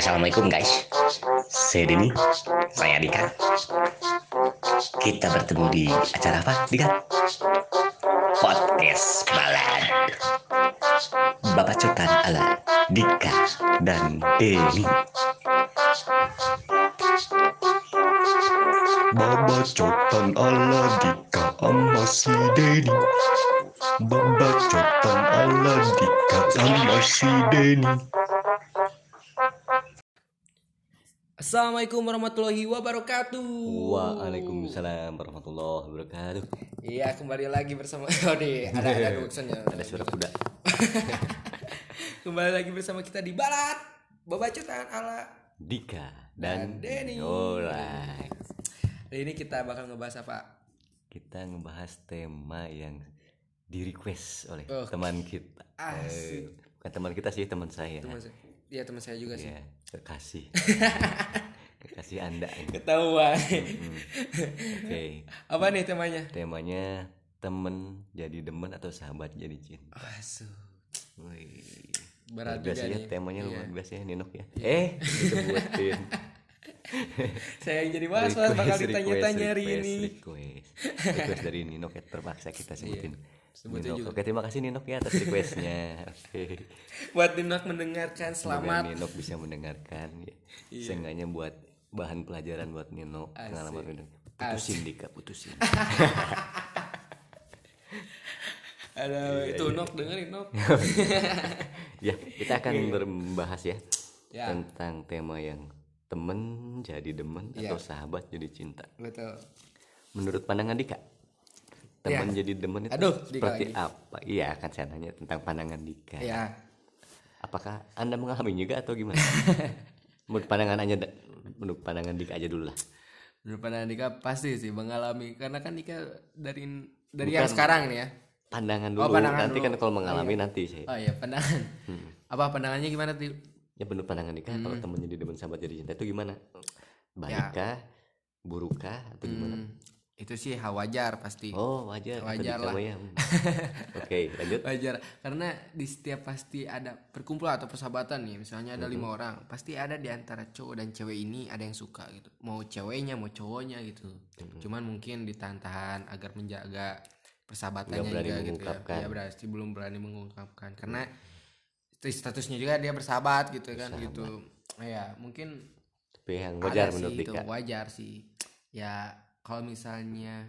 Assalamualaikum guys. Saya Denny. Saya Dika. Kita bertemu di acara apa Dika? Podcast Balad Bapak Cutan ala Dika dan Denny. Babacotan ala Dika sama si Denny. Babacotan ala Dika sama si Denny Assalamualaikum warahmatullahi wabarakatuh. Waalaikumsalam warahmatullahi wabarakatuh. Iya kembali lagi bersama Oh deh, ada ada maksudnya. Ada suara kuda. kembali lagi bersama kita di Barat Babacutan ala Dika Dan dan Denny. Alright. Hari ini kita bakal ngebahas apa? Kita ngebahas tema yang di request oleh Oke. teman kita. Asik. Eh, bukan teman kita sih, teman saya. Teman saya. Iya teman saya juga sih. Ya, kekasih. kekasih Anda. Ketahuan. Hmm. Oke. apa nih temanya? Temanya temen jadi demen atau sahabat jadi cinta. Asu. Wih. Berat Luar biasa juga ya temanya Iya. luar biasa ya Ninok ya. Eh, disebutin. Saya yang jadi was-was bakal ditanya-tanya hari ini. Request, request dari Ninok ya terpaksa kita sebutin. Ninok. juga. Oke, terima kasih Ninok ya atas requestnya. Oke. Buat Dinak mendengarkan Semoga selamat. Ninok bisa mendengarkan. Ya. Seenggaknya buat bahan pelajaran buat Ninok. Asik. Pengalaman Ninok. Putusin Dika, putusin. Ada itu Nok dengerin Nok. ya, kita akan membahas ya, Ya. tentang tema yang temen jadi demen Ya. atau sahabat jadi cinta. Betul. Menurut pandangan Dika, teman jadi demen itu Ya. Aduh, seperti lagi. apa? Iya, akan saya nanya tentang pandangan Dika. Ya. Apakah Anda mengalami juga atau gimana? menurut pandangan aja, menurut pandangan Dika aja dulu lah. Menurut pandangan Dika pasti sih mengalami karena kan Dika dari dari Bukan. yang sekarang nih ya. Pandangan Oh, dulu, pandangan nanti dulu. kan kalau mengalami nanti saya. Oh iya pandangan. Hmm. Apa pandangannya gimana tuh? Ya menurut pandangan Dika, kalau Hmm. temen jadi demen sahabat jadi cinta itu gimana? Ya. Baikkah, burukkah, atau gimana? Hmm, itu sih hal wajar pasti. Oh wajar, Wajar lah. ya. Hmm. Oke, lanjut. Wajar karena di setiap pasti ada perkumpulan atau persahabatan nih misalnya ada lima orang pasti ada di antara cowok dan cewek ini ada yang suka gitu mau ceweknya mau cowoknya gitu cuman mungkin ditahan-tahan agar menjaga persahabatannya berani juga gitu ya mengungkapkan. ya berarti belum berani mengungkapkan karena statusnya juga dia bersahabat gitu kan gitu ya mungkin Tapi yang wajar menurut sih itu wajar sih ya kalau misalnya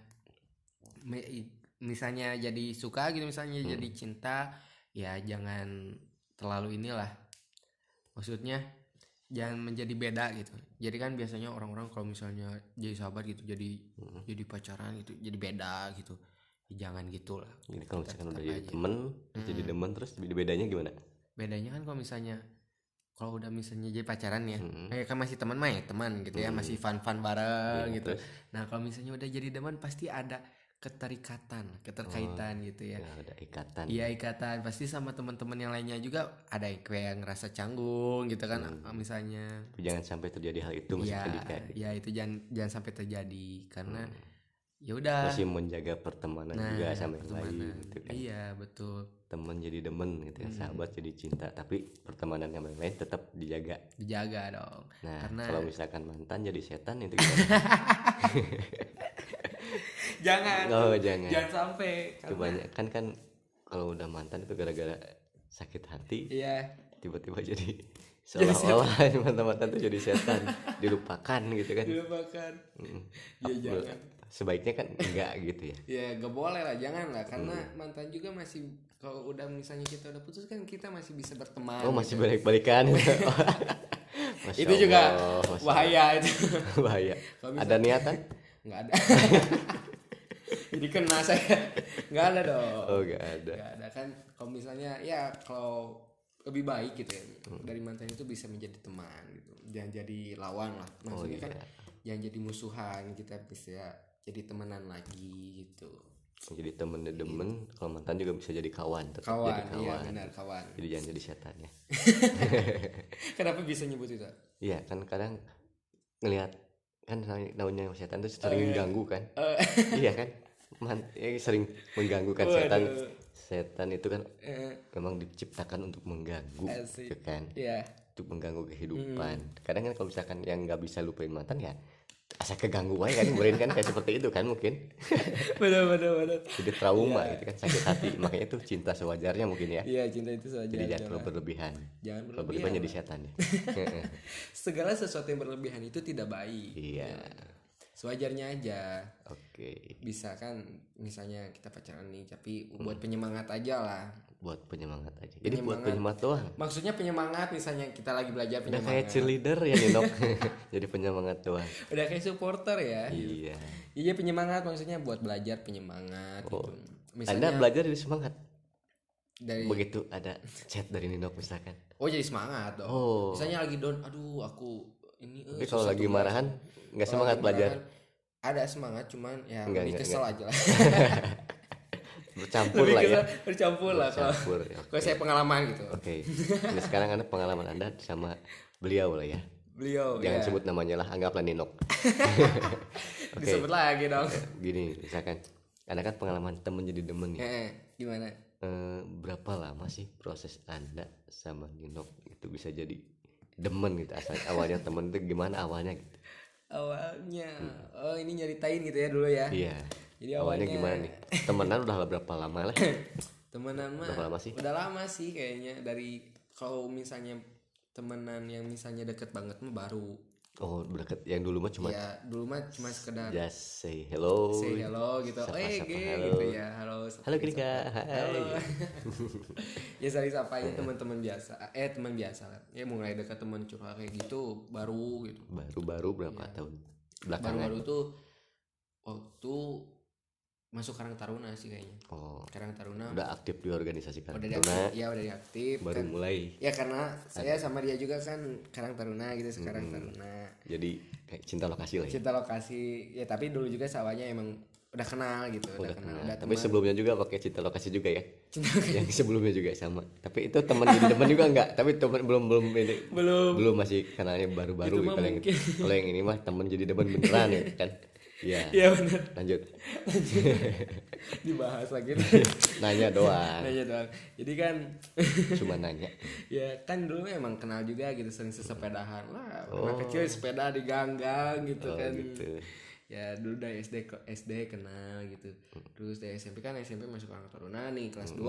misalnya jadi suka gitu misalnya Hmm. jadi cinta ya jangan terlalu inilah maksudnya jangan menjadi beda gitu jadi kan biasanya orang-orang kalau misalnya jadi sahabat gitu jadi Hmm. jadi pacaran gitu jadi beda gitu Ya, jangan gitulah Jadi kalau misalkan udah jadi temen, terus jadi demen terus bedanya gimana? bedanya kan kalau misalnya kalau udah misalnya jadi pacaran ya Mm-mm. eh, kan masih teman mah ya teman gitu ya masih fun fun Iya, bareng gitu. terus? nah kalau misalnya udah jadi teman pasti ada keterikatan keterkaitan gitu ya. Ya, ada ikatan. iya ikatan. Pasti sama teman-teman yang lainnya juga ada yang kayak ngerasa canggung gitu kan misalnya. Tapi jangan sampai terjadi hal itu ya ya itu jangan jangan sampai terjadi. Karena ya udah Masih menjaga pertemanan juga sama yang lain gitu kan. iya betul Temen jadi demen gitu ya, sahabat jadi cinta, tapi pertemanan yang lain tetap dijaga. dijaga dong Nah, Karena- kalau misalkan mantan jadi setan itu gimana? jangan oh, jangan. jangan sampai Kebanyakan kan kalau udah mantan itu gara-gara sakit hati, iya tiba-tiba jadi seolah-olah mantan-mantan itu jadi setan, dilupakan gitu kan. dilupakan Mm. Iya, Apa- jangan. Sebaiknya kan enggak gitu ya. ya gak boleh lah jangan lah karena Hmm. mantan juga masih kalau udah misalnya kita udah putus kan kita masih bisa berteman Oh masih gitu. balik-balikan. Masya itu juga Allah, Masya bahaya itu bahaya. Ada niatan? nggak ada jadi kena saya nggak ada dong Oh enggak ada. nggak ada kan kalau misalnya ya kalau lebih baik gitu ya Hmm. dari mantan itu bisa menjadi teman gitu jangan jadi lawan lah maksudnya iya. kan jangan jadi musuhan kita bisa jadi temenan lagi gitu Jadi temen demen, kalau mantan juga bisa jadi kawan, tetap kawan jadi iya kawan. benar kawan Jadi jangan jadi setan ya. kenapa bisa nyebut itu Iya kan kadang ngelihat kan daunnya setan itu sering mengganggu kan. Oh, iya kan? Man, ya, sering mengganggu kan setan. Setan itu kan Eh, memang diciptakan untuk mengganggu, Asik. gitu kan. ya Itu untuk mengganggu kehidupan kadang kan kalau misalkan yang nggak bisa lupain mantan ya asa keganggu aja kan kemarin kan kayak seperti itu kan mungkin. Benar benar benar. Jadi trauma gitu kan sakit hati. Makanya itu cinta sewajarnya mungkin ya. Iya cinta itu saja jadi jangan terlalu berlebihan. Jangan berlebihan berlebihan jadi setan ya. Segala sesuatu yang berlebihan itu tidak baik. Iya sewajarnya aja. Oke. Bisa kan misalnya kita pacaran nih tapi buat penyemangat aja lah. Buat penyemangat aja. Jadi buat Penyemangat. penyemangat doang? Maksudnya penyemangat misalnya kita lagi belajar udah kayak penyemangat. cheerleader ya Ninok jadi penyemangat doang. Udah kayak supporter ya. Iya. Iya penyemangat maksudnya buat belajar penyemangat gitu. Anda misalnya belajar jadi semangat? Dari begitu ada chat dari Ninok misalkan. Oh jadi semangat dong. Oh. misalnya lagi down aduh aku ini eh, tapi kalau lagi marahan nggak semangat belajar. ada semangat cuman ya Enggak, lebih enggak, kesel aja lah. Bercampur lebih lah ya. kesel bercampur lah kalau bercampur ya. kalau saya pengalaman gitu. Oke Ini sekarang anda pengalaman anda sama beliau lah ya. Beliau jangan ya. sebut namanya lah anggaplah Ninok. Oke. Disebut lagi dong. Gini misalkan. Anda kan pengalaman temen jadi demen Eh, gimana? Eh, berapa lama sih proses anda sama Ninok itu bisa jadi demen gitu asal awalnya temen itu gimana awalnya gitu. Awalnya oh ini nyeritain gitu ya dulu ya. Iya. Jadi awalnya awalnya- gimana nih? Temenan udah berapa lama lah? Temenan mah Berapa lama sih? udah lama sih kayaknya. Dari kalau misalnya temenan yang misalnya deket banget mah baru oh deket. Yang dulu mah cuma ya dulu mah cuma sekedar just say hello. Say hello gitu. Sapa- eh sapa halo. gitu ya. Halo halo Krika. hai. Halo. Ya saling sapain teman-teman biasa. Eh teman biasa lah. Ya mulai dekat teman curhat kayak gitu baru gitu. Baru-baru berapa tahun belakangan? Baru-baru tuh waktu masuk Karang Taruna sih kayaknya. Oh. Karang Taruna. Udah aktif di organisasi udah Kartuna diaktif. Ya udah diaktif. baru kan. mulai. Ya karena saya sama dia juga kan Karang Taruna gitu sekarang Hmm. Taruna. Jadi kayak cinta lokasi lah ya. Cinta lokasi. Ya tapi dulu juga sawahnya emang udah kenal gitu udah, udah kenal. kenal. udah tapi teman. sebelumnya juga pakai cinta lokasi juga ya? Cinta yang sebelumnya juga sama. Tapi itu teman jadi teman juga enggak? Tapi teman belum belum ini. Belum. Belum masih kenalnya baru-baru kalau yang kalau yang ini mah teman jadi teman beneran ya kan ya iya benar. Lanjut. Dibahas lagi. Nanya doang. Nanya doang. Jadi kan cuma nanya. Ya kan dulu emang kenal juga gitu sering sesepedahan. Lah Oh. anak kecil sepeda di gang-gang gitu Oh, kan. gitu. ya dulu dari SD ke SD kenal gitu. Terus dari SMP kan SMP masuk Karang Taruna nih kelas 2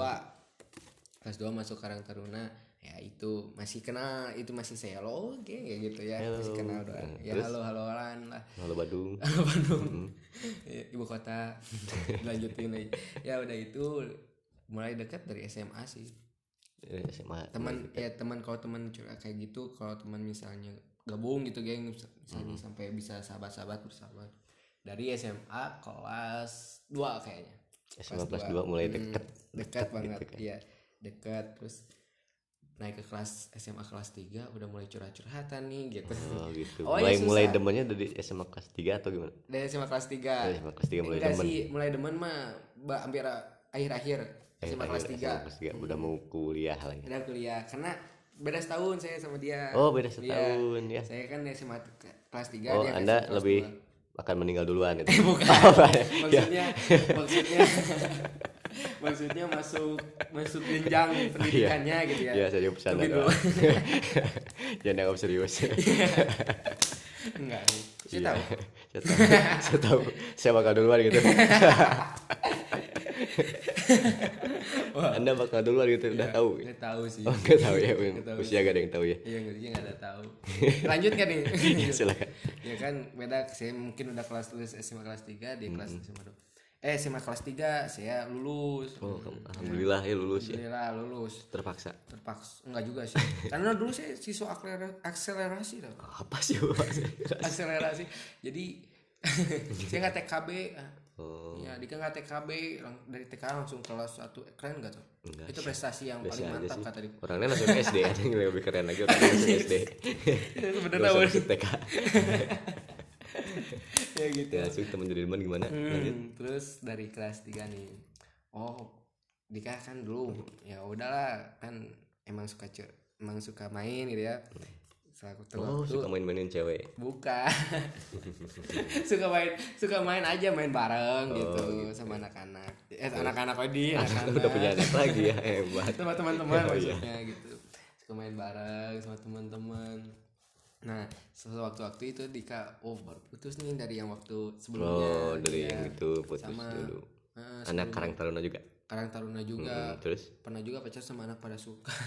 kelas 2 masuk Karang Taruna ya itu masih kenal itu masih saya halo oke kayak gitu ya. Masih Halo. kenal doang. Ya terus? halo haloan lah. Halo Badung. Halo Bandung Ya, ibu kota. Lanjutin aja ya udah itu mulai dekat dari SMA sih. Eh, SMA teman ya teman kalau teman curhat kayak gitu kalau teman misalnya gabung gitu geng mis- misalnya sampai bisa sahabat-sahabat bersahabat dari SMA kelas 2 kayaknya. SMA kelas 2 mulai Hmm, deket. Dekat banget gitu kan. iya. Dekat terus naik ke kelas SMA kelas 3 udah mulai curhat-curhatan nih gitu. Oh gitu. Oh, mulai ya mulai demennya dari SMA kelas 3 atau gimana? Dari SMA kelas 3 Dari SMA kelas 3 mulai Enggak demen. sih mulai demen mah ba- hampir akhir-akhir SMA kelas akhir 3 SMA kelas 3 udah mau kuliah lah ya. Udah kuliah. Karena beda setahun saya sama dia. Oh, beda Iya. setahun, ya. saya kan SMA ke- kelas 3 oh dia anda kelas lebih dua. akan meninggal duluan itu. Bukan. Ya. maksudnya maksudnya maksudnya masuk masuk jenjang pendidikannya gitu ya Iya, saya juga bercanda doang. dulu. Jangan anggap serius. enggak sih saya Iya. tahu saya tahu. Saya tahu. Saya bakal duluan gitu. Anda bakal duluan gitu, udah tahu. nggak tahu sih Oh, enggak tahu ya. Tahu. Usia gak ada yang tahu ya. iya nggak nggak ada tahu lanjut kan nih Iya, silakan. ya kan beda saya mungkin udah kelas lulus SMA kelas 3 di kelas. SMA dua. Eh SMA kelas 3 saya lulus Oh, alhamdulillah ya lulus ya. Alhamdulillah lulus Terpaksa. terpaksa enggak juga sih karena dulu saya siswa akseler- akselerasi tau Apa sih, Bapak? akselerasi jadi saya nggak TKB. Oh, ya Dika nggak TKB dari TK langsung kelas 1 keren gak tuh Enggak itu prestasi yang biasa paling mantap sih. kata dia Orangnya langsung SD aja yang lebih keren lagi orangnya langsung SD. tau masuk TK. Ya gitu. Ya, langsung temen jadi teman gimana? Lanjut. Hmm, terus dari kelas 3 nih. Oh Dika kan dulu ya udahlah kan emang suka cur- emang suka main gitu ya. Selaku Oh, waktu suka main-mainin cewek. bukan. Suka main suka main aja main bareng Oh, gitu, sama anak-anak. Eh anak-anak oh di anak-anak. Udah punya anak lagi ya, hebat. sama teman-teman Oh, iya. maksudnya gitu. Suka suka main bareng sama teman-teman nah sewaktu-waktu itu Dika oh baru putus nih dari yang waktu sebelumnya. Oh dari Iya. yang itu putus Sama, dulu. Eh, anak Karang Taruna juga? Karang Taruna juga. Hmm, terus? Pernah juga pacar sama anak pada suka.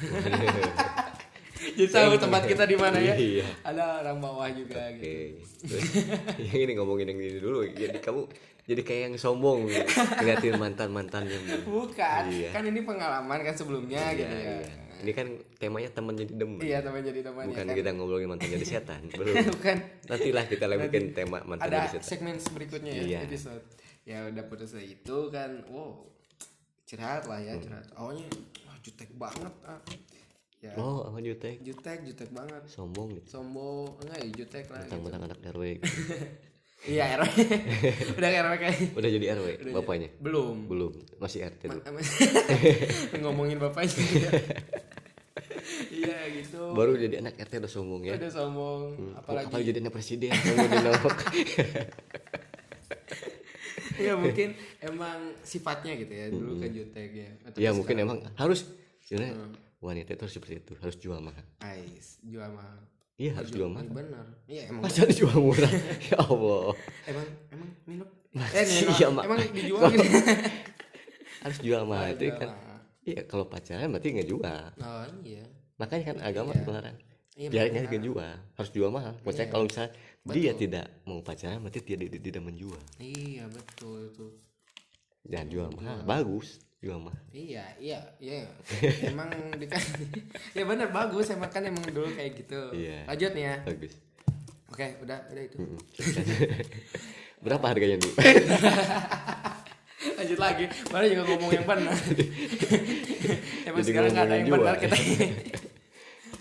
Jadi tahu tempat kita di mana ya? Iya. ada orang bawah juga oke gitu. terus? Yang ini ngomongin yang ini dulu. Jadi kamu jadi kayak yang sombong ngeliatin mantan mantannya bukan. Iya. kan ini pengalaman kan sebelumnya Iya, gitu ya. iya. Ini kan temanya teman jadi demen. Iya teman jadi teman bukan ya kan? kita ngobrolin mantan jadi setan. Belum. Bukan. Nantilah kita lanjutin tema mantan ada jadi setan. segmen berikutnya ya Iya. episode. Ya udah putus itu kan wow. Curhat lah ya curhat. Awalnya wah jutek banget ah. ya. Oh apa jutek? Jutek jutek banget. Sombong gitu? Sombong. Enggak ya jutek lah gitu. tentang anak RW gitu. iya RW udah RW kayak. Udah jadi RW bapaknya? Belum. Belum. Masih RT dulu. Ngomongin bapaknya. Iya gitu. Baru jadi anak RT udah sombong ya. Udah sombong apalagi, apalagi jadi anak presiden sombong di nawak ya mungkin emang sifatnya gitu ya dulu kan jutek ya. Atau ya sekarang. mungkin emang harus sebenarnya wanita itu harus seperti itu harus jual mahal. Ais jual mahal. Iya harus jual Iya, mahal. benar. Iya emang masa dijual murah? Ya Allah. Emang emang minum Masih, eh iya, Mak. emang dijual gitu? harus jual mahal itu Jual kan? iya kalau pacaran berarti nggak jual. Oh iya makanya kan agama Iya. melarang Iya, makanya. nggak jual harus jual mahal. Maksudnya Iya. kalau misalnya dia tidak mau pacaran berarti dia tidak, tidak menjual. Iya betul itu. Jangan jual mahal bagus jual mahal. Iya iya iya. Emang dikan ya benar bagus. Emang kan emang dulu kayak gitu. Iya. lanjut nih ya. Bagus. Oke udah udah itu. Berapa harganya nih lanjut lagi. Baru juga ngomong yang benar. Emang Jadi sekarang nggak ada yang benar kita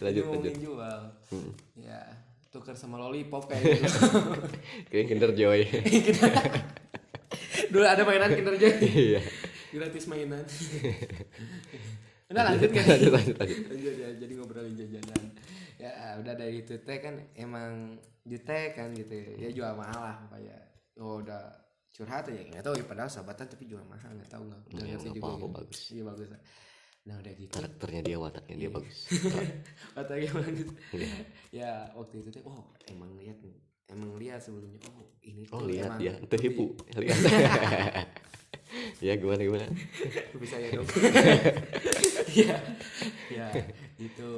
lanjut lanjut. jual. Hmm. ya tukar sama lollipop kayak gitu kayak Kinder Joy. Dulu ada mainan Kinder Joy. Iya. Gratis mainan. Udah lanjut kan lanjut lanjut lanjut. Lanjut ya jadi ngobrolin jajanan. Ya udah dari itu teh kan emang jutek kan gitu ya. Jual mahal lah pokoknya. Oh udah curhat aja. Nggak tahu ya padahal sahabatan tapi jual mahal. Nggak tahu nggak nggak Ya, juga apa-apa, gitu. bagus. iya bagus lah. Nah udah gitu. Karakternya dia wataknya Iya. dia bagus. Otaknya bagus. Iya. ya waktu itu teh oh emang lihat nih. Emang lihat sebelumnya. Oh ini oh tuh lihat ya. Itu hipu lihat. Ya gimana gimana? Bisa ya dong. Ya ya itu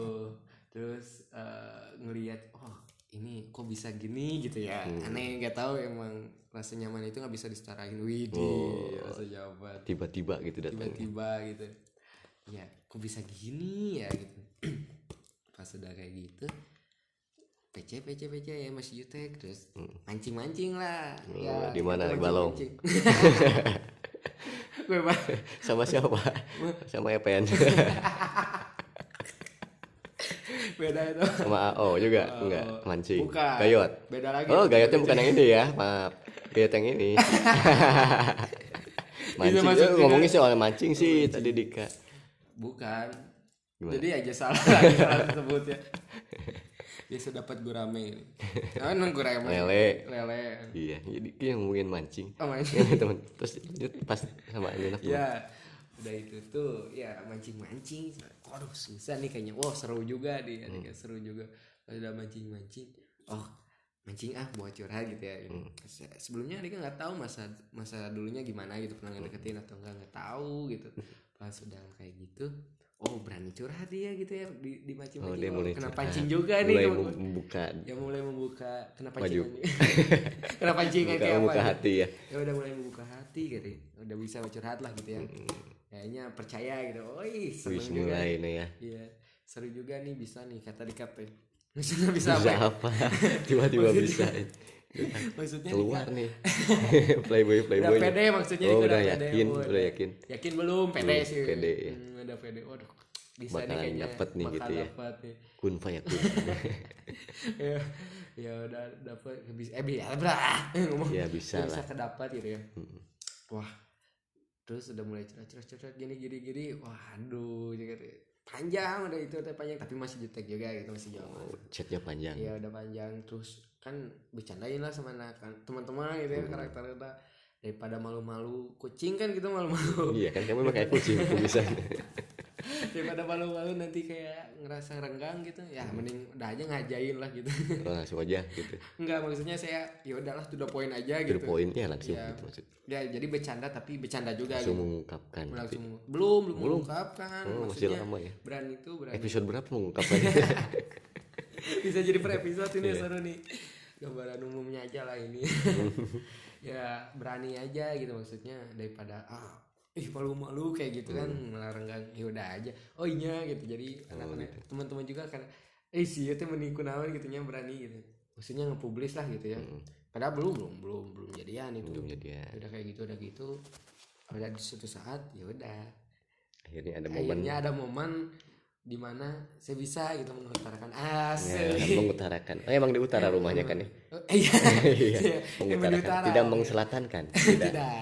terus eh, ngelihat oh ini kok bisa gini gitu ya. Hmm. aneh nggak tahu emang rasa nyaman itu nggak bisa disetarain. Widi Oh. rasa jawaban tiba-tiba gitu datang tiba-tiba gitu ya kok bisa gini ya gitu. Pas udah kayak gitu PC PC PC ya masih jutek terus mancing mancing lah. Hmm. ya di mana? Di gitu, Balong? gue mah sama siapa? Sama Epen. Beda itu. Sama AO juga? Enggak Oh, mancing. Bukan. gayot? Beda lagi oh gayotnya bukan yang ini ya maaf gayot yang ini. Mancing juga. ngomongin soal mancing sih tadi Dika bukan. Gimana? jadi aja salah aja salah sebut ya. Biasa dapat gurame ini. Ah non gurame Lele. lele. Iya jadi dia ngomongin mancing. Oh mancing. Ya teman. Terus lanjut pas sama Nina ya udah itu tuh ya mancing mancing waduh susah nih kayaknya. Wah seru juga nih Hmm. Adik, seru juga. Pas udah mancing mancing oh mancing ah buat curhat gitu ya. Hmm. Se- sebelumnya Dika nggak tahu masa masa dulunya gimana gitu pernah ngedeketin atau enggak nggak tahu gitu pas udah kayak gitu oh berani curhat dia gitu ya di, di mancing oh dia mulai kena curhat. pancing juga nih. Mulai ke- mem- membuka. Ya mulai membuka kena Baju. pancingan kena membuka, kayak apa membuka ya? hati ya. Ya udah mulai membuka hati gitu ya. udah bisa curhat lah gitu ya. Kayaknya percaya gitu. Oi seneng Wis juga. mulai nih ya. Iya seru juga nih bisa nih kata dikat teh maksudnya bisa, bisa apa ya? apa? Tiba-tiba bisa maksudnya keluar nih. Playboy udah playboy pede maksudnya oh udah pede. yakin Oh, udah yakin. Yakin belum? Pede Belum, sih. pede, ya. Hmm, udah pede. Waduh bisa Bakalan nih kayaknya. dapet nih gitu ya. dapet nih. kun fayakun ya ya udah dapet. Bisa eh biar berah ngomong. Ya bisa bisa lah. kedapat gitu ya. Wah terus udah mulai cerah cerah cerah gini gini gini. Waduh tuh. Panjang udah itu teh panjang. Tapi masih jutek juga gitu masih jauh oh, chatnya panjang. Iya udah panjang. Terus kan bercandain lah sama anak kan teman-teman gitu ya karakternya daripada malu-malu kucing kan gitu malu-malu. Iya kan kamu emang kayak kucing bisa daripada malu-malu nanti kayak ngerasa renggang gitu ya mending udah aja ngajain lah gitu. Oh, langsung aja gitu. Enggak maksudnya saya ya udahlah the point aja gitu. gitu. poinnya langsung Iya. gitu maksud. Ya jadi bercanda tapi bercanda juga langsung gitu. mengungkapkan. Tapi langsung belum belum mengungkapkan Oh, masih lama ya. berani itu berani. Episode berapa mengungkapkan? Bisa jadi per episode ini Iya. seru nih. Gambaran umumnya aja lah ini. Ya berani aja gitu maksudnya daripada ah ih malu-malu kayak gitu kan malah renggang ya udah aja. Oh iya gitu. Jadi anak-anak teman-teman juga kan eh sih itu meniku nawan gitu nya berani gitu. Maksudnya nge-publish lah gitu ya. Padahal belum belum belum belum jadian itu. Belum jadi ya udah kayak gitu udah gitu. Udah di suatu saat ya udah. Akhirnya ada momen. akhirnya ada momen di mana saya bisa gitu mengutarakan. Ya, asik mengutarakan. Oh emang di utara rumahnya kan ya? Oh, iya Iya, Iya, mengutarakan. di utara. tidak mengselatan kan? Tidak. Tidak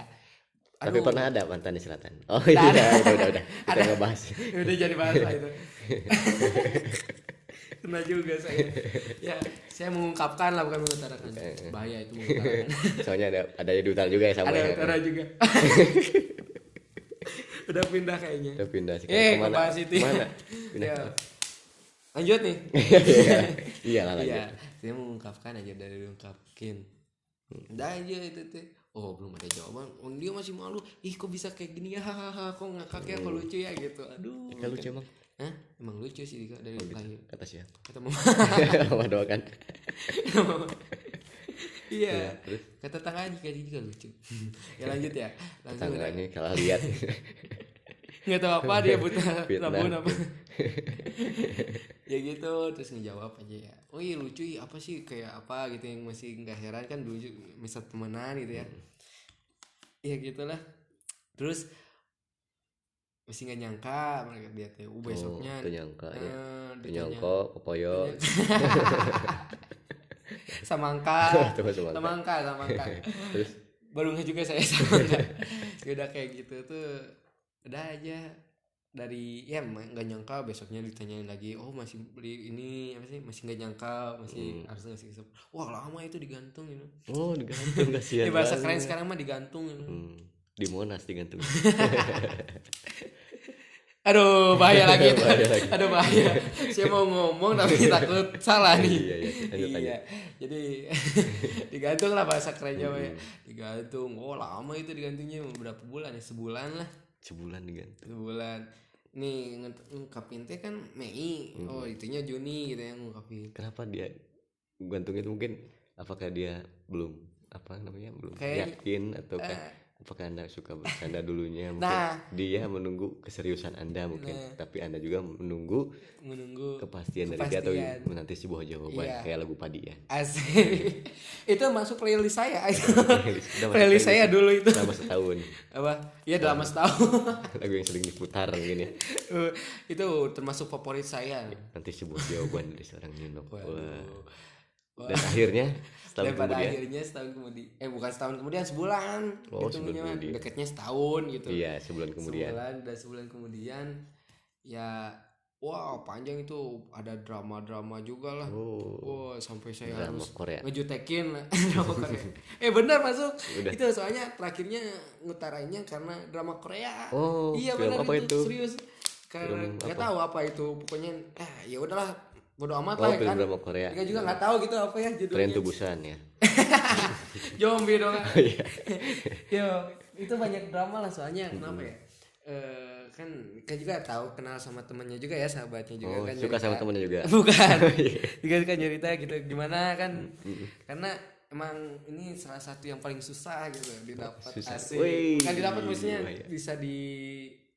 tapi Aduh. pernah ada mantan di selatan. Oh iya udah udah udah, udah. kita Ada. ngebahas. Udah jadi bahasa itu. Kena juga saya. Ya saya mengungkapkan lah bukan mengutarakan. Bahaya itu mengutarakan. Soalnya ada ada di utara juga ya sama ada ya. utara juga. Udah pindah kayaknya. Udah pindah sih. Eh ke mana? Ngebahas itu ke mana? Pindah. Ya. lanjut nih. Iya iya. Lah lanjut. Iya, saya mengungkapkan aja dari diungkapkin. Udah aja itu teh. Oh belum ada jawaban. Oh dia masih malu. Ih kok bisa kayak gini ya? Hahaha. Kok ngakaknya kok lucu ya gitu. Aduh. Kan lucu emang Hah? Emang lucu sih Dika dari lahir. kata siapa Kata mama. mama doakan iya. Kata tangan kayak juga lucu. ya lanjut ya. Langsung tangannya kalau lihat Nggak tahu apa dia buta rabun apa. ya gitu terus ngejawab aja ya. Oh iya lucu iya apa sih kayak apa gitu yang masih nggak heran kan dulu misal temenan gitu ya. Iya gitulah. Terus masih nggak nyangka mereka dia teh uh, besoknya oh, nyangka ya. Eh, ditanya, nyangka popoyo samangka. Samangka samangka. Terus? Baru nggak juga saya samangka. Ya udah kayak gitu tuh udah aja. Dari ya nggak nyangka besoknya ditanyain lagi oh masih beli ini apa sih masih nggak nyangka masih harus ngasih kesep wah lama itu digantung gitu oh digantung kasihan ya bahasa keren sekarang mah digantung gitu. Hmm, di monas digantung. Aduh bahaya lagi. Itu. Bahaya lagi. aduh bahaya. Saya mau ngomong tapi takut salah nih. Iya, iya. Lanjut. iya. jadi digantung lah bahasa kerennya ya Hmm. digantung. Oh lama itu digantungnya berapa bulan ya? Sebulan lah sebulan digantung sebulan. Nih ngungkapin teh kan Mei. Hmm. oh itunya Juni gitu yang ngungkapin. Kenapa dia gantung itu mungkin apakah dia belum apa namanya belum Kayak- yakin atau apakah anda suka bercanda dulunya? Mungkin Nah. dia menunggu keseriusan anda mungkin tapi anda juga menunggu menunggu kepastian, dari dia atau Kepastian. menanti sebuah jawaban Iya. kayak lagu padi ya. Asik. Itu masuk playlist saya. Playlist. Saya dulu itu. Selama setahun apa? Ya dalam setahun lagu yang sering diputar mungkin ya. Itu termasuk favorit saya. Nanti sebuah jawaban dari seorang Nino. Wah. Wah. Dan akhirnya setahun dan pada kemudian akhirnya setahun kemudian eh bukan setahun kemudian sebulan Oh, hitungnya sebulan kemudian. deketnya setahun gitu iya sebulan kemudian sebulan dan sebulan kemudian ya wow panjang itu ada drama-drama juga lah oh Wah sampai saya drama harus Korea ngejutekin drama Korea. eh benar masuk. Udah. Itu soalnya terakhirnya ngutarainnya karena drama Korea. Oh, iya benar itu, itu? serius. Karena nggak tahu apa itu pokoknya ah ya udahlah bodo amat oh lah film kan. drama Korea Kita juga nggak tahu gitu apa ya Tren judulnya. Tubusan ya Zombie dong. Iya. Yo, itu banyak drama lah soalnya kenapa ya? Eh kan kan juga tahu kenal sama temannya juga ya sahabatnya juga oh kan suka sama nyerita. temennya juga bukan juga suka nyerita gitu gimana kan karena emang ini salah satu yang paling susah gitu didapat asik Wih, kan didapat maksudnya iya. bisa di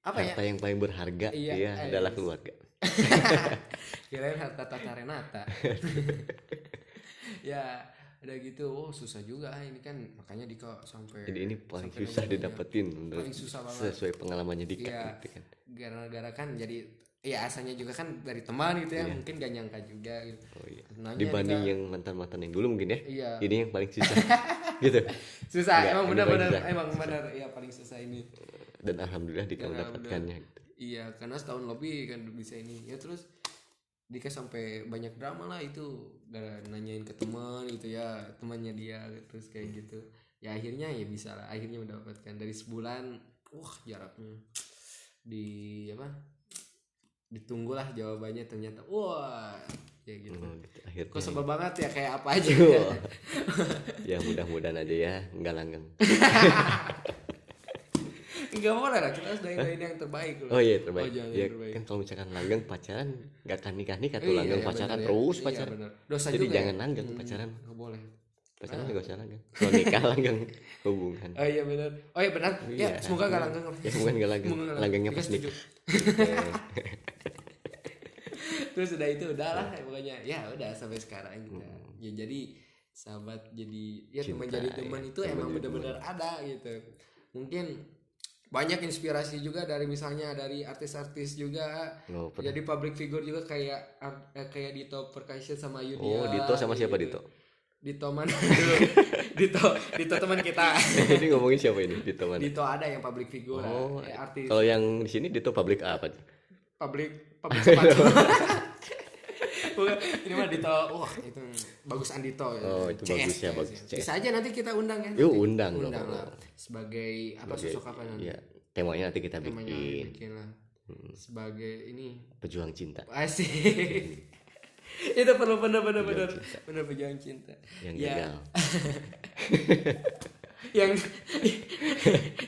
apa ya harta yang paling berharga Iya, iya, eh, adalah keluarga kirain harta tata renata. Ya udah gitu. Oh susah juga ah, ini kan. Makanya Dika sampai jadi ini paling sampai susah didapetin Paling susah banget. sesuai pengalamannya Dika Iya. gitu kan. gara-gara kan jadi ya asalnya juga kan dari teman gitu ya mungkin gak nyangka juga gitu. Oh iya. Nanya dibanding Dika. yang mantan-mantan yang dulu mungkin ya. Iya. ini yang paling susah. Gitu. Susah Enggak, emang benar-benar emang benar. Ya paling susah ini. Dan alhamdulillah Dika mendapatkannya gitu. Iya karena setahun lebih kan bisa ini. Ya terus Dika sampai banyak drama lah itu. Gara nanyain ke teman gitu ya temannya dia terus kayak gitu. Ya akhirnya ya bisa lah akhirnya mendapatkan. Dari sebulan wah jaraknya di apa ditunggulah jawabannya ternyata. Wah ya gitu. Oh, gitu. akhirnya kok sebel banget ya kayak apa aja. Ya mudah-mudahan aja ya nggak langgeng nggak boleh lah kita harus doain yang terbaik loh. oh iya terbaik. Oh, jangan ya terbaik. kan kalau misalkan langgeng pacaran nggak akan nikah nikah tuh Iya, langgeng iya, pacaran bener ya. terus Iya, pacaran. bener. dosa jadi juga jangan ya. langgeng Hmm, pacaran. nggak boleh. Pacaran nggak usah langgeng. Kalau nikah langgeng hubungan. Oh iya benar. Oh iya benar. Ya Iya. semoga gak langgeng ya semoga nggak langgeng. Langgengnya pas nikah. Terus udah itu udahlah pokoknya. Ya udah sampai sekarang kita Hmm. ya jadi sahabat jadi ya teman jadi teman ya. itu emang benar-benar ada gitu. Mungkin banyak inspirasi juga dari misalnya dari artis-artis juga. Oh, pernah. jadi public figure juga kayak eh, kayak Dito Percussion sama Yudia oh Dito sama siapa gitu. Dito? Dito mana? Dulu. Dito Dito teman kita. Jadi ngomongin siapa ini? Dito mana? Dito ada yang public figure oh eh, artis. kalau yang di sini Dito public apa? Public public sepatu Bukan, ini mah Dito wah itu bagus Andito ya. Oh, itu bagus ya, bagus. bisa aja nanti kita undang ya Yuk, nanti. undang dong. undang lah sebagai apa Sebagai- sosok apa nanti Iya, temanya nanti kita namanya bikin bikin lah sebagai ini pejuang cinta asik itu perlu bener bener cinta. bener pejuang cinta yang Ya. gagal. yang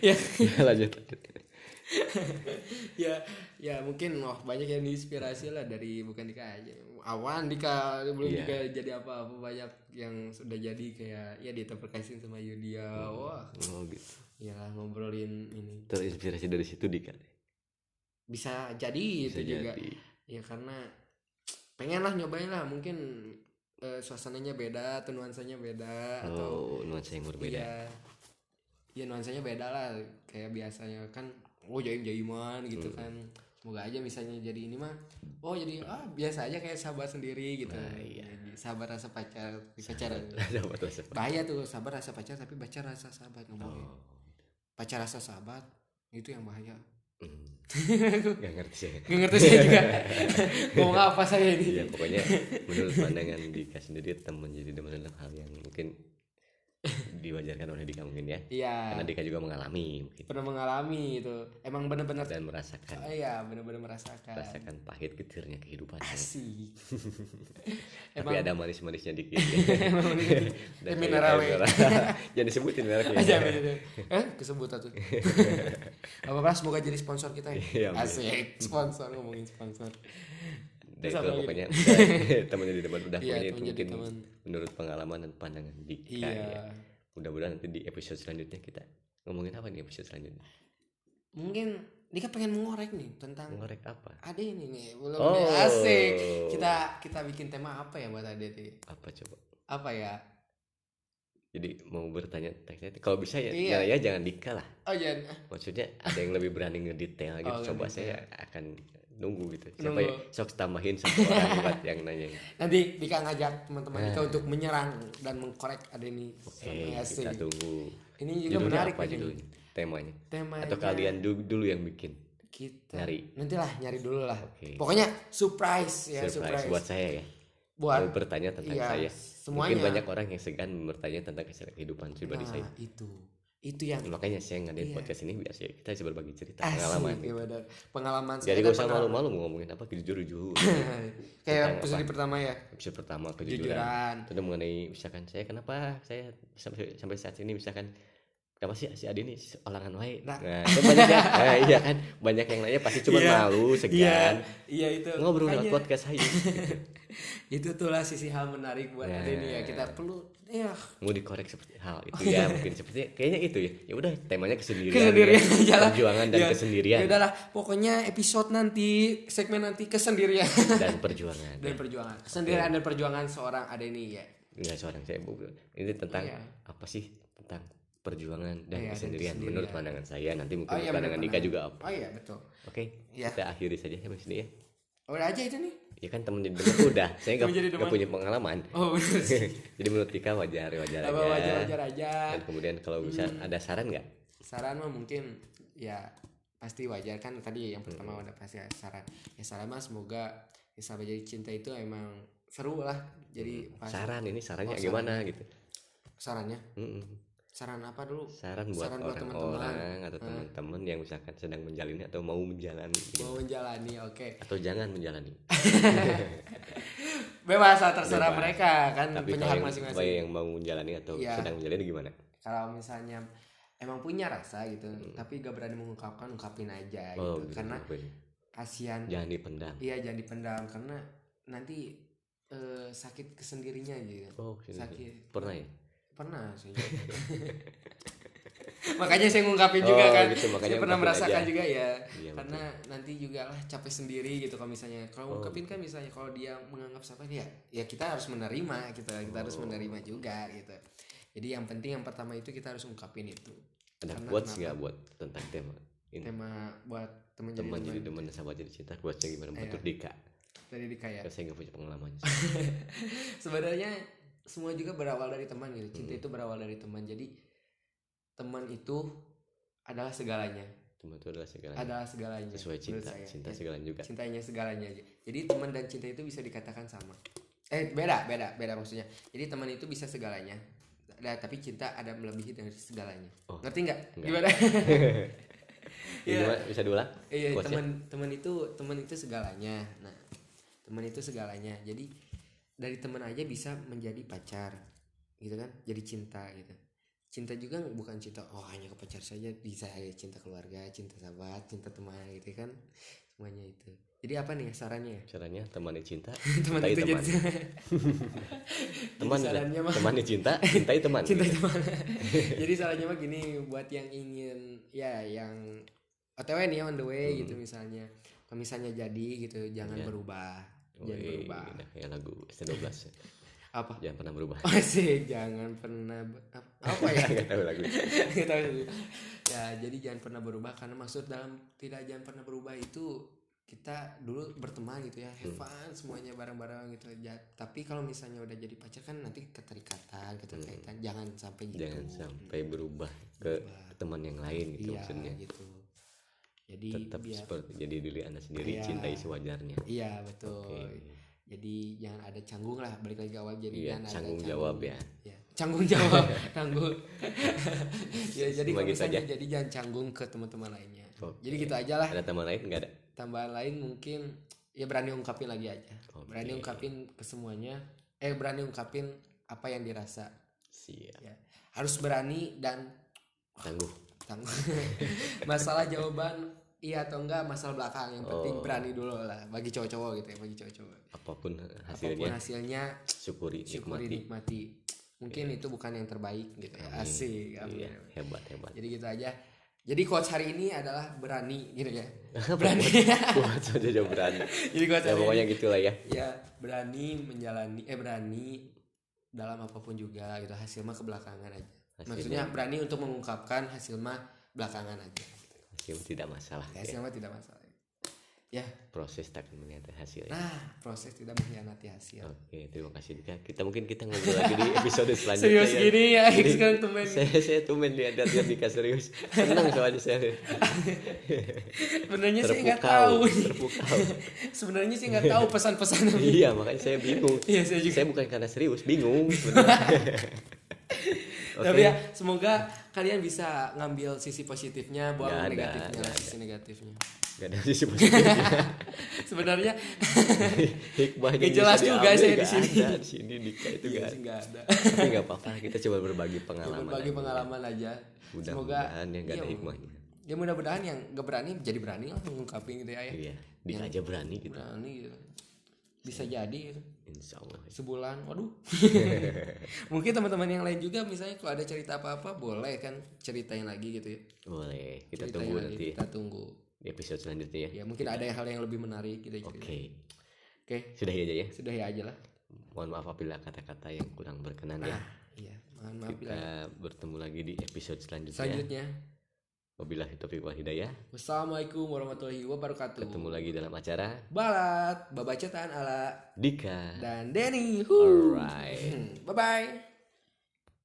yang Ya, lanjut. lanjut. ya ya mungkin wah banyak yang diinspirasi lah dari bukan Dika aja awan Dika belum juga jadi apa-apa banyak yang sudah jadi kayak ya Dita Perkasin sama Yudia wah Oh gitu. ya ngobrolin ini Terinspirasi dari situ Dika. bisa jadi Bisa itu juga jadi. ya karena pengen lah nyobain lah mungkin eh, suasananya beda atau nuansanya beda atau Oh, nuansa yang berbeda. Iya. Iya nuansanya beda lah kayak biasanya kan oh jaim jaiman gitu Hmm. kan. Semoga aja misalnya jadi ini mah oh jadi ah biasa aja kayak sahabat sendiri gitu. Nah, iya. Jadi, sahabat rasa pacar pacaran. Rasa. Bahaya tuh sahabat rasa pacar tapi pacar rasa sahabat ngomongnya. Oh. Pacar rasa sahabat itu yang bahaya. Hmm. Gak ngerti sih. Gak ngerti saya juga ngomong apa saya ini. Ya pokoknya menurut pandangan Dika sendiri teman jadi teman adalah hal yang mungkin diwajarkan oleh Dika mungkin ya. Iya. Karena Dika juga mengalami mungkin Pernah mengalami itu. Emang bener-bener dan merasakan oh, iya bener-bener merasakan. merasakan pahit getirnya kehidupan. Asik. Tapi ada manis-manisnya dikit. Emang. Dan mineral ya. Jangan disebutin mereknya. aja eh kesebut tuh apa semoga jadi sponsor kita ya Iya, asik sponsor ngomongin sponsor Terus itu pokoknya udah, teman jadi teman udah Iya, pokoknya itu mungkin menurut pengalaman dan pandangan Dika iya ya. Mudah-mudahan nanti di episode selanjutnya kita ngomongin apa nih episode selanjutnya? mungkin Dika pengen mengorek nih tentang Ngorek apa? ada ini nih belum Oh. nih asik kita kita bikin tema apa ya buat Ade tuh Apa coba? apa ya Jadi mau bertanya kalau bisa ya, Iya. ya, ya jangan Dika lah. oh ya Maksudnya ada yang lebih berani ngedetail gitu. Oh, Coba saya akan nunggu gitu. Siapa Nunggu. ya? Sok tambahin satu orang buat yang nanya. nanti Dika ngajak teman-teman Dika Nah. untuk menyerang dan mengkorek Ade nih Eh, asik kita tunggu. ini juga Judulnya menarik apa judulnya? Temanya? tema Atau kalian dulu, dulu yang bikin? kita Nyari. nantilah nyari dulu lah Oke. pokoknya surprise ya surprise, surprise, buat saya ya. buat Mau bertanya tentang iya, saya. semuanya Mungkin banyak orang yang segan bertanya tentang kehidupan pribadi nah, saya. itu itu yang Makanya saya ngadain Iya. podcast ini biar saya- kita bisa berbagi cerita asik pengalaman. ya benar. pengalaman Jadi gak usah malu-malu mau ngomongin apa jujur-jujur. kayak Tentang episode apa? pertama ya Episode pertama kejujuran. jujuran Itu mengenai misalkan saya kenapa saya sampai sampai saat ini misalkan kenapa sih si Adi ini olahan. Nah. Nah, itu banyak ya. Nah, iya kan banyak yang nanya pasti cuma Iya. malu, iya segan. iya itu Ngobrol lewat Makanya, podcast aja. itu tuh lah sisi hal menarik buat Nah. ada ini ya kita perlu ya mau dikorek seperti hal itu ya mungkin seperti kayaknya itu ya ya udah temanya kesendirian kesendirian ya. perjuangan dan Ya, kesendirian ya udahlah pokoknya episode nanti segmen nanti kesendirian dan perjuangan dan perjuangan kesendirian dan perjuangan seorang ada ini ya enggak seorang saya ini tentang Iya. apa sih tentang perjuangan dan dan kesendirian. kesendirian. menurut pandangan saya nanti mungkin Oh, iya, pandangan Dika juga apa. Oh iya betul. Oke Iya. kita akhiri saja sampai sini ya. Udah aja itu nih? Ya kan temen jadi temen udah. Saya nggak teman. punya pengalaman. Oh jadi menurut Dika wajar wajar apa aja. wajar wajar aja. Dan kemudian kalau bisa Hmm. ada saran nggak? Saran mah mungkin ya pasti wajar. Kan tadi yang pertama udah pasti saran. Ya saran mah semoga ya sahabat jadi cinta itu emang seru lah. Jadi pas saran ini sarannya Oh, gimana gitu? Sarannya? Mm-mm. Saran apa dulu? Saran buat Saran orang-orang atau Ah. teman-teman yang misalkan sedang menjalani atau mau menjalani gitu. mau menjalani oke. Atau jangan menjalani. Bebas terserah Bebas. mereka kan tapi punya hak yang, masing-masing. yang mau menjalani atau Iya. sedang menjalani gimana? Kalau misalnya emang punya rasa gitu tapi gak berani mengungkapkan ungkapin aja Hmm. oh gitu. karena kasihan. Jangan dipendam. Iya jangan dipendam karena nanti eh, sakit kesendirinya gitu. Oh sakit. Pernah ya pernah sih. Makanya saya ngungkapin juga Oh, kan. gitu, makanya saya pernah merasakan aja. juga ya Iya, karena nanti juga lah capek sendiri gitu kalau misalnya. Kalau Oh, ngungkapin kan misalnya kalau dia menganggap siapa ya ya kita harus menerima gitu kita harus Oh. menerima juga gitu. Jadi yang penting yang pertama itu kita harus ungkapin itu. Ada kenapa? nggak buat tentang tema ini? Tema buat teman jadi teman jadi teman teman sahabat jadi cinta quotesnya gimana? Iya. menurut Dika. Dari Dika ya. Saya nggak punya pengalaman. Sebenarnya semua juga berawal dari teman gitu. Cinta Hmm. itu berawal dari teman. Jadi teman itu adalah segalanya. Teman itu adalah segalanya. Adalah segalanya. Sesuai cinta saya. cinta Ya. segalanya juga. Cintanya segalanya aja. Jadi teman dan cinta itu bisa dikatakan sama. Eh beda beda beda maksudnya. Jadi teman itu bisa segalanya. Nah, tapi cinta ada melebihi dari segalanya. Oh. ngerti nggak? Gimana? Iya. gimana? bisa diulang iya teman teman itu teman itu segalanya. Nah teman itu segalanya. Jadi dari teman aja bisa menjadi pacar gitu kan? Jadi cinta gitu. Cinta juga bukan cinta oh hanya ke pacar saja bisa ya cinta keluarga cinta sahabat cinta teman gitu kan? Semuanya itu. Jadi apa nih sarannya? Caranya temani cinta teman cintai itu teman. teman sarannya mah temani cinta cintai teman. Cinta gitu. teman. Jadi sarannya mah gini buat yang ingin ya yang otw nih on the way gitu misalnya. Kalau misalnya jadi gitu jangan Hmm. Iya. berubah jangan Wih, berubah. kayak lagu S12 apa? Jangan pernah berubah. Asik, jangan pernah apa ya? Nggak tahu lagu. Nggak tahu sih. ya jadi jangan pernah berubah karena maksud dalam tidak jangan pernah berubah itu kita dulu berteman gitu ya Hmm. have fun semuanya bareng-bareng gitu. Ya tapi kalau misalnya udah jadi pacar kan nanti keterikatan keterkaitan. Jangan sampai gitu. Hmm. jangan sampai berubah ke Berubah. teman yang lain gitu iya maksudnya. gitu jadi tetap biar seperti jadi diri anda sendiri Iya. cintai sewajarnya. Iya betul. Oke. Jadi jangan ada canggung lah balik lagi ke awal jadi Iya, jangan ada canggung jawab ya. ya canggung jawab canggung. Ya jadi kalau misalnya jadi jangan canggung ke teman-teman lainnya. Oke. jadi gitu aja lah. Ada teman lain? Nggak ada? Tambahan lain mungkin ya berani ungkapin lagi aja. Oke. berani ungkapin ke semuanya. Eh berani ungkapin apa yang dirasa. Siap. Ya harus berani dan tangguh. Tanggung masalah jawaban iya atau enggak masalah belakang yang penting Oh. berani dulu lah bagi cowok-cowok gitu ya bagi cowok-cowok. Apa pun apa pun hasilnya hasilnya syukuri syukuri nikmati. nikmati. Mungkin itu bukan yang terbaik gitu ya Amin. asik amin. iya hebat hebat. Jadi gitu aja. Jadi quotes hari ini adalah berani gitu ya. Berani. Buat saja jauh berani. Jadi quotes ya pokoknya ini, gitulah ya. Ya berani menjalani eh berani dalam apa pun juga gitu hasil mah kebelakangan aja. Hasilnya. maksudnya berani untuk mengungkapkan hasil mah belakangan aja hasil tidak masalah Ya, ya. hasil mah tidak masalah ya proses tak melihat hasilnya nah proses tidak mengkhianati hasil Oke, terima kasih Dika. Kita mungkin kita ngobrol lagi di episode selanjutnya. serius ya. gini ya Jadi, sekarang temen Saya saya tumen lihat lihat Dika serius. Senang soalnya saya. sebenarnya sih nggak tahu terpukau. sebenarnya sih nggak tahu pesan-pesan iya, makanya saya bingung. iya saya juga Saya bukan karena serius, bingung. Oke. Tapi ya semoga kalian bisa ngambil sisi positifnya, buang ada, negatifnya nggak sisi negatifnya. Gak ada sisi positifnya. Sebenarnya Hikmahnya Nggak jelas juga saya di sini. ada. Di sini Dika itu iya gak ada. Tapi nggak apa-apa, kita coba berbagi pengalaman. Berbagi aja. pengalaman aja. Semoga Mudah-mudahan yang gak ada iya, hikmahnya. Ya mudah-mudahan yang gak berani jadi berani lah mengungkapin gitu ya. ya. Iya, Dika aja berani gitu. Berani gitu. Bisa jadi gitu. Insya Allah. Sebulan, waduh. Mungkin teman-teman yang lain juga misalnya kalau ada cerita apa-apa boleh kan ceritain lagi gitu ya. Boleh, kita Ceritain tunggu lagi, nanti Kita tunggu. di episode selanjutnya ya. Ya mungkin ada hal yang lebih menarik gitu ya. Oke. Oke, sudah aja ya. sudah ya aja lah. Mohon maaf apabila kata-kata yang kurang berkenan ya. Ah, iya. Mohon maaf bila Kita bertemu lagi di episode selanjutnya. selanjutnya. Wabillahi taufiq wal hidayah. Wassalamualaikum warahmatullahi wabarakatuh. Ketemu lagi dalam acara Balat, babacetan ala Dika. dan Denny. Alright. Bye bye.